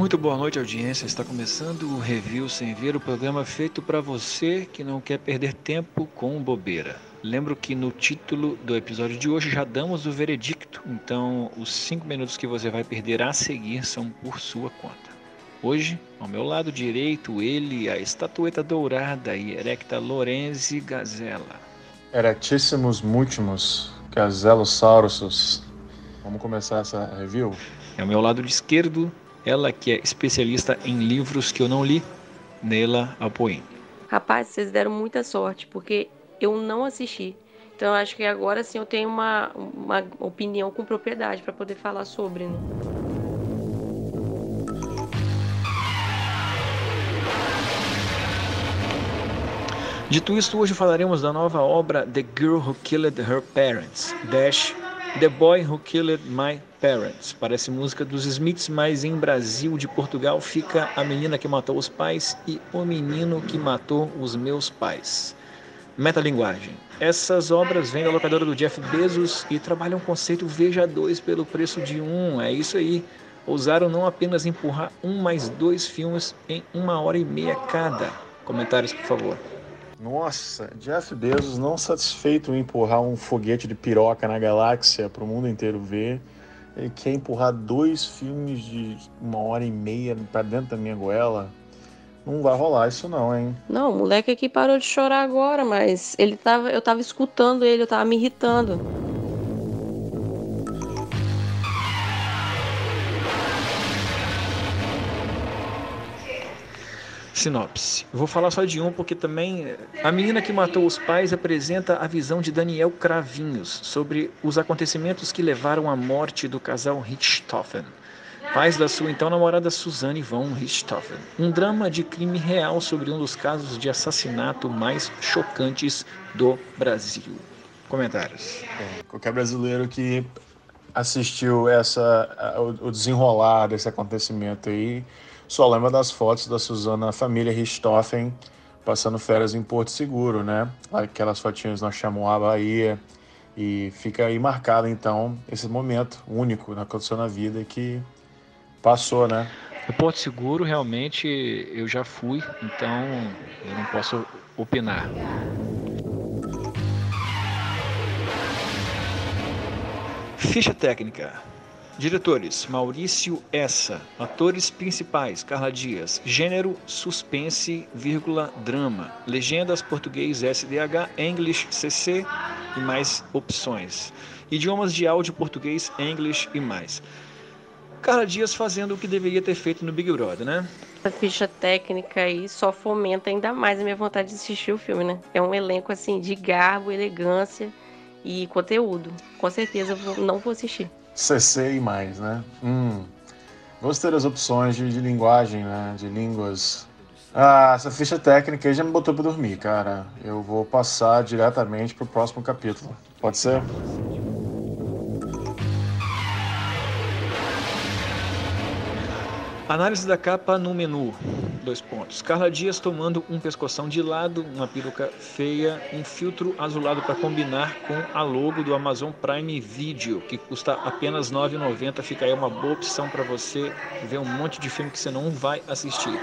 Muito boa noite, audiência. Está começando o Review Sem Ver, o programa feito para você que não quer perder tempo com bobeira. Lembro que no título do episódio de hoje já damos o veredicto, então os cinco minutos que você vai perder a seguir são por sua conta. Hoje, ao meu lado direito, ele, a estatueta dourada e erecta Lorenzi Gazella. Erectíssimos múltimos, gazelosaurusos. Vamos começar essa review? Ao meu lado esquerdo, ela que é especialista em livros que eu não li, Nela Apoim. Rapaz, vocês deram muita sorte, porque eu não assisti. Então acho que agora sim eu tenho uma, uma opinião com propriedade para poder falar sobre. Né? Dito isso, hoje falaremos da nova obra The Girl Who Killed Her Parents, Dash The Boy Who Killed My Parents. Parece música dos Smiths, mas em Brasil de Portugal fica A Menina que Matou os Pais e O Menino que Matou os Meus Pais. Metalinguagem. Essas obras vêm da locadora do Jeff Bezos e trabalham o conceito veja dois pelo preço de um. É isso aí. Ousaram não apenas empurrar um mais dois filmes em uma hora e meia cada. Comentários, por favor. Nossa, Jeff Bezos não satisfeito em empurrar um foguete de piroca na galáxia para o mundo inteiro ver. Ele quer empurrar dois filmes de uma hora e meia para dentro da minha goela. Não vai rolar isso não, hein? Não, o moleque aqui parou de chorar agora, mas ele tava, eu tava escutando ele, eu tava me irritando. Sinopse. Vou falar só de um porque também eh, a menina que matou os pais apresenta a visão de Daniel Cravinhos sobre os acontecimentos que levaram à morte do casal Richthofen pais da sua então namorada Suzanne von Richthofen. Um drama de crime real sobre um dos casos de assassinato mais chocantes do Brasil. Comentários. Qualquer brasileiro que assistiu essa o desenrolar desse acontecimento aí só lembra das fotos da Suzana família Richthofen passando férias em Porto Seguro, né? Aquelas fotinhas nós chamamos a Bahia e fica aí marcado então esse momento único que aconteceu na vida que Passou, né? O Porto Seguro, realmente, eu já fui, então eu não posso opinar. Ficha técnica. Diretores: Maurício Essa. Atores principais: Carla Dias. Gênero: suspense, vírgula, drama. Legendas: português SDH, English CC e mais opções. Idiomas de áudio: português, English e mais. Carla Dias fazendo o que deveria ter feito no Big Brother, né? A ficha técnica aí só fomenta ainda mais a minha vontade de assistir o filme, né? É um elenco assim de garbo, elegância e conteúdo. Com certeza vou, não vou assistir. CC e mais, né? Hum. Gostei das opções de, de linguagem, né? De línguas. Ah, essa ficha técnica aí já me botou pra dormir, cara. Eu vou passar diretamente pro próximo capítulo. Pode ser? Análise da capa no menu. Dois pontos. Carla Dias tomando um pescoção de lado, uma peruca feia, um filtro azulado para combinar com a logo do Amazon Prime Video, que custa apenas R$ 9,90. Fica aí uma boa opção para você ver um monte de filme que você não vai assistir.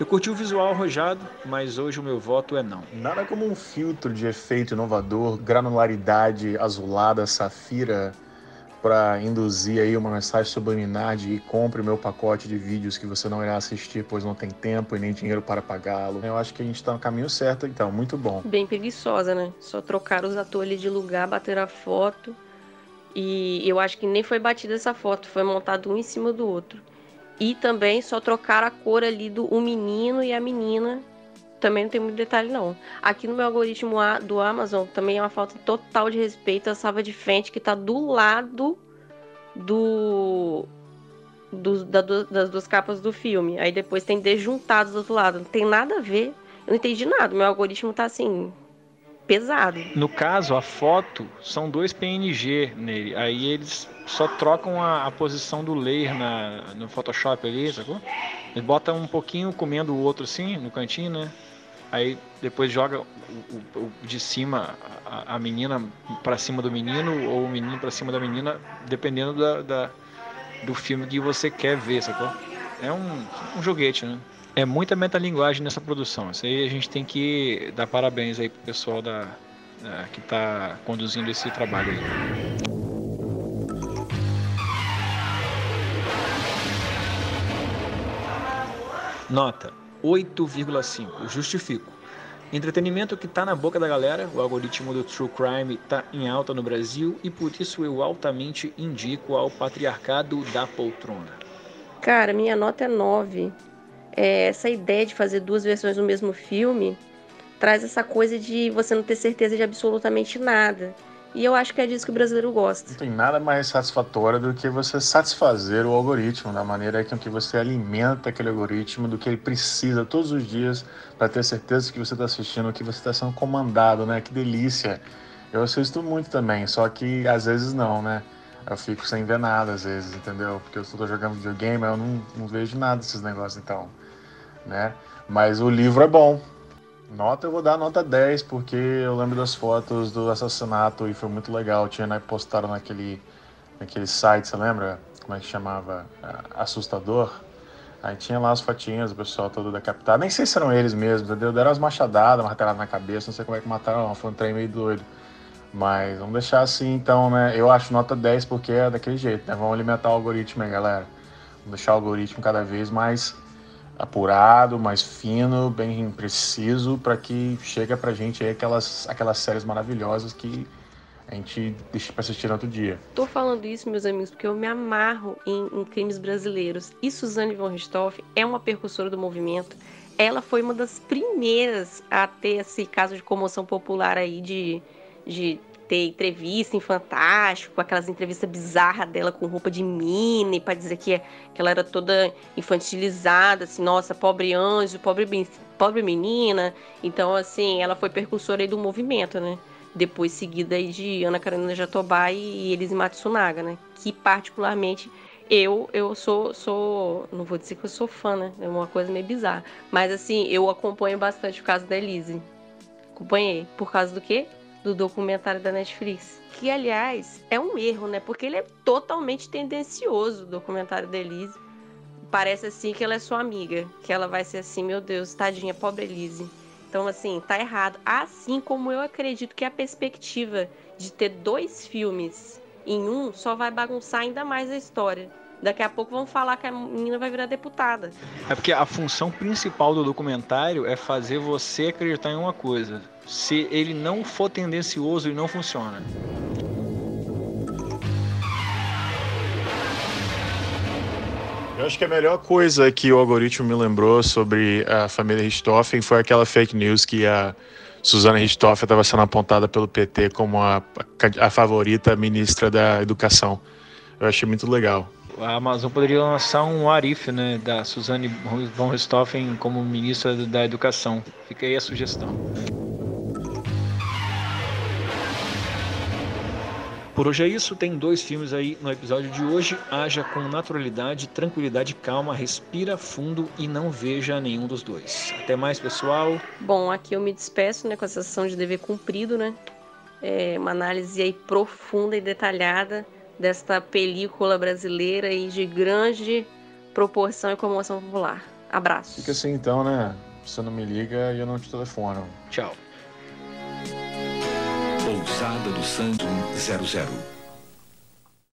Eu curti o visual arrojado, mas hoje o meu voto é não. Nada como um filtro de efeito inovador, granularidade azulada, safira para induzir aí uma mensagem subliminar de compre meu pacote de vídeos que você não irá assistir, pois não tem tempo e nem dinheiro para pagá-lo. Eu acho que a gente está no caminho certo, então, muito bom. Bem preguiçosa, né? Só trocar os atores de lugar, bater a foto. E eu acho que nem foi batida essa foto, foi montado um em cima do outro. E também só trocar a cor ali do um menino e a menina. Também não tem muito detalhe, não. Aqui no meu algoritmo do Amazon também é uma falta total de respeito a salva de frente que está do lado do, do da, das duas capas do filme. Aí depois tem desjuntados do outro lado. Não tem nada a ver. Eu não entendi nada. Meu algoritmo tá assim. Pesado. No caso, a foto são dois PNG nele. Aí eles só trocam a, a posição do layer na, no Photoshop ali, sacou? Ele bota um pouquinho comendo o outro assim, no cantinho, né? Aí depois joga o, o, o de cima a, a menina para cima do menino ou o menino para cima da menina, dependendo da, da, do filme que você quer ver, sacou? é um, um joguete, né? É muita metalinguagem nessa produção. Isso aí a gente tem que dar parabéns aí pro pessoal da, da que está conduzindo esse trabalho aí. Nota 8,5. Justifico. Entretenimento que está na boca da galera, o algoritmo do True Crime está em alta no Brasil e por isso eu altamente indico ao patriarcado da poltrona. Cara, minha nota é 9. É, essa ideia de fazer duas versões do mesmo filme traz essa coisa de você não ter certeza de absolutamente nada. E eu acho que é disso que o brasileiro gosta. Não tem nada mais satisfatório do que você satisfazer o algoritmo, da maneira com que você alimenta aquele algoritmo, do que ele precisa todos os dias para ter certeza que você está assistindo, que você está sendo comandado, né? Que delícia. Eu assisto muito também, só que às vezes não, né? Eu fico sem ver nada às vezes, entendeu? Porque eu estou jogando videogame, eu não, não vejo nada desses negócios, então, né? Mas o livro é bom, Nota eu vou dar nota 10, porque eu lembro das fotos do assassinato e foi muito legal. Tinha né, postado naquele, naquele site, você lembra? Como é que chamava? Assustador. Aí tinha lá as fotinhas do pessoal todo decapitado. Nem sei se eram eles mesmos, entendeu? Deram as machadadas, marteladas na cabeça, não sei como é que mataram, não. Foi um trem meio doido. Mas vamos deixar assim então, né? Eu acho nota 10 porque é daquele jeito, né? Vamos alimentar o algoritmo aí, galera. Vamos deixar o algoritmo cada vez mais apurado, mais fino, bem preciso, para que chegue pra gente aí aquelas, aquelas séries maravilhosas que a gente deixa pra assistir no outro dia. Tô falando isso, meus amigos, porque eu me amarro em, em crimes brasileiros. E Suzanne von Richthofen é uma percussora do movimento. Ela foi uma das primeiras a ter esse caso de comoção popular aí de, de ter entrevista em Fantástico, aquelas entrevistas bizarras dela com roupa de mini, para dizer que, que ela era toda infantilizada, assim, nossa, pobre anjo, pobre, pobre menina. Então, assim, ela foi percursora aí do movimento, né? Depois seguida aí de Ana Karina Jatobá e Elise Matsunaga, né? Que particularmente eu eu sou sou não vou dizer que eu sou fã, né? É uma coisa meio bizarra, mas assim, eu acompanho bastante o caso da Elise. Acompanhei por causa do quê? Do documentário da Netflix. Que, aliás, é um erro, né? Porque ele é totalmente tendencioso, o documentário da Elise. Parece assim que ela é sua amiga. Que ela vai ser assim, meu Deus, tadinha, pobre Elise. Então, assim, tá errado. Assim como eu acredito que a perspectiva de ter dois filmes em um só vai bagunçar ainda mais a história. Daqui a pouco vão falar que a menina vai virar deputada. É porque a função principal do documentário é fazer você acreditar em uma coisa. Se ele não for tendencioso, ele não funciona. Eu acho que a melhor coisa que o algoritmo me lembrou sobre a família Richthofen foi aquela fake news que a Suzana Richthofen estava sendo apontada pelo PT como a, a favorita ministra da Educação. Eu achei muito legal a Amazon poderia lançar um Arif, né, da Suzane von Richthofen como ministra da Educação. Fica aí a sugestão. Por hoje é isso, tem dois filmes aí no episódio de hoje. Haja com naturalidade, tranquilidade, calma, respira fundo e não veja nenhum dos dois. Até mais, pessoal. Bom, aqui eu me despeço, né, com a sensação de dever cumprido, né? É uma análise aí profunda e detalhada desta película brasileira e de grande proporção e comoção popular. Abraço. Fica assim então, né? Você não me liga e eu não te telefono. Tchau. Pousada do Santo 00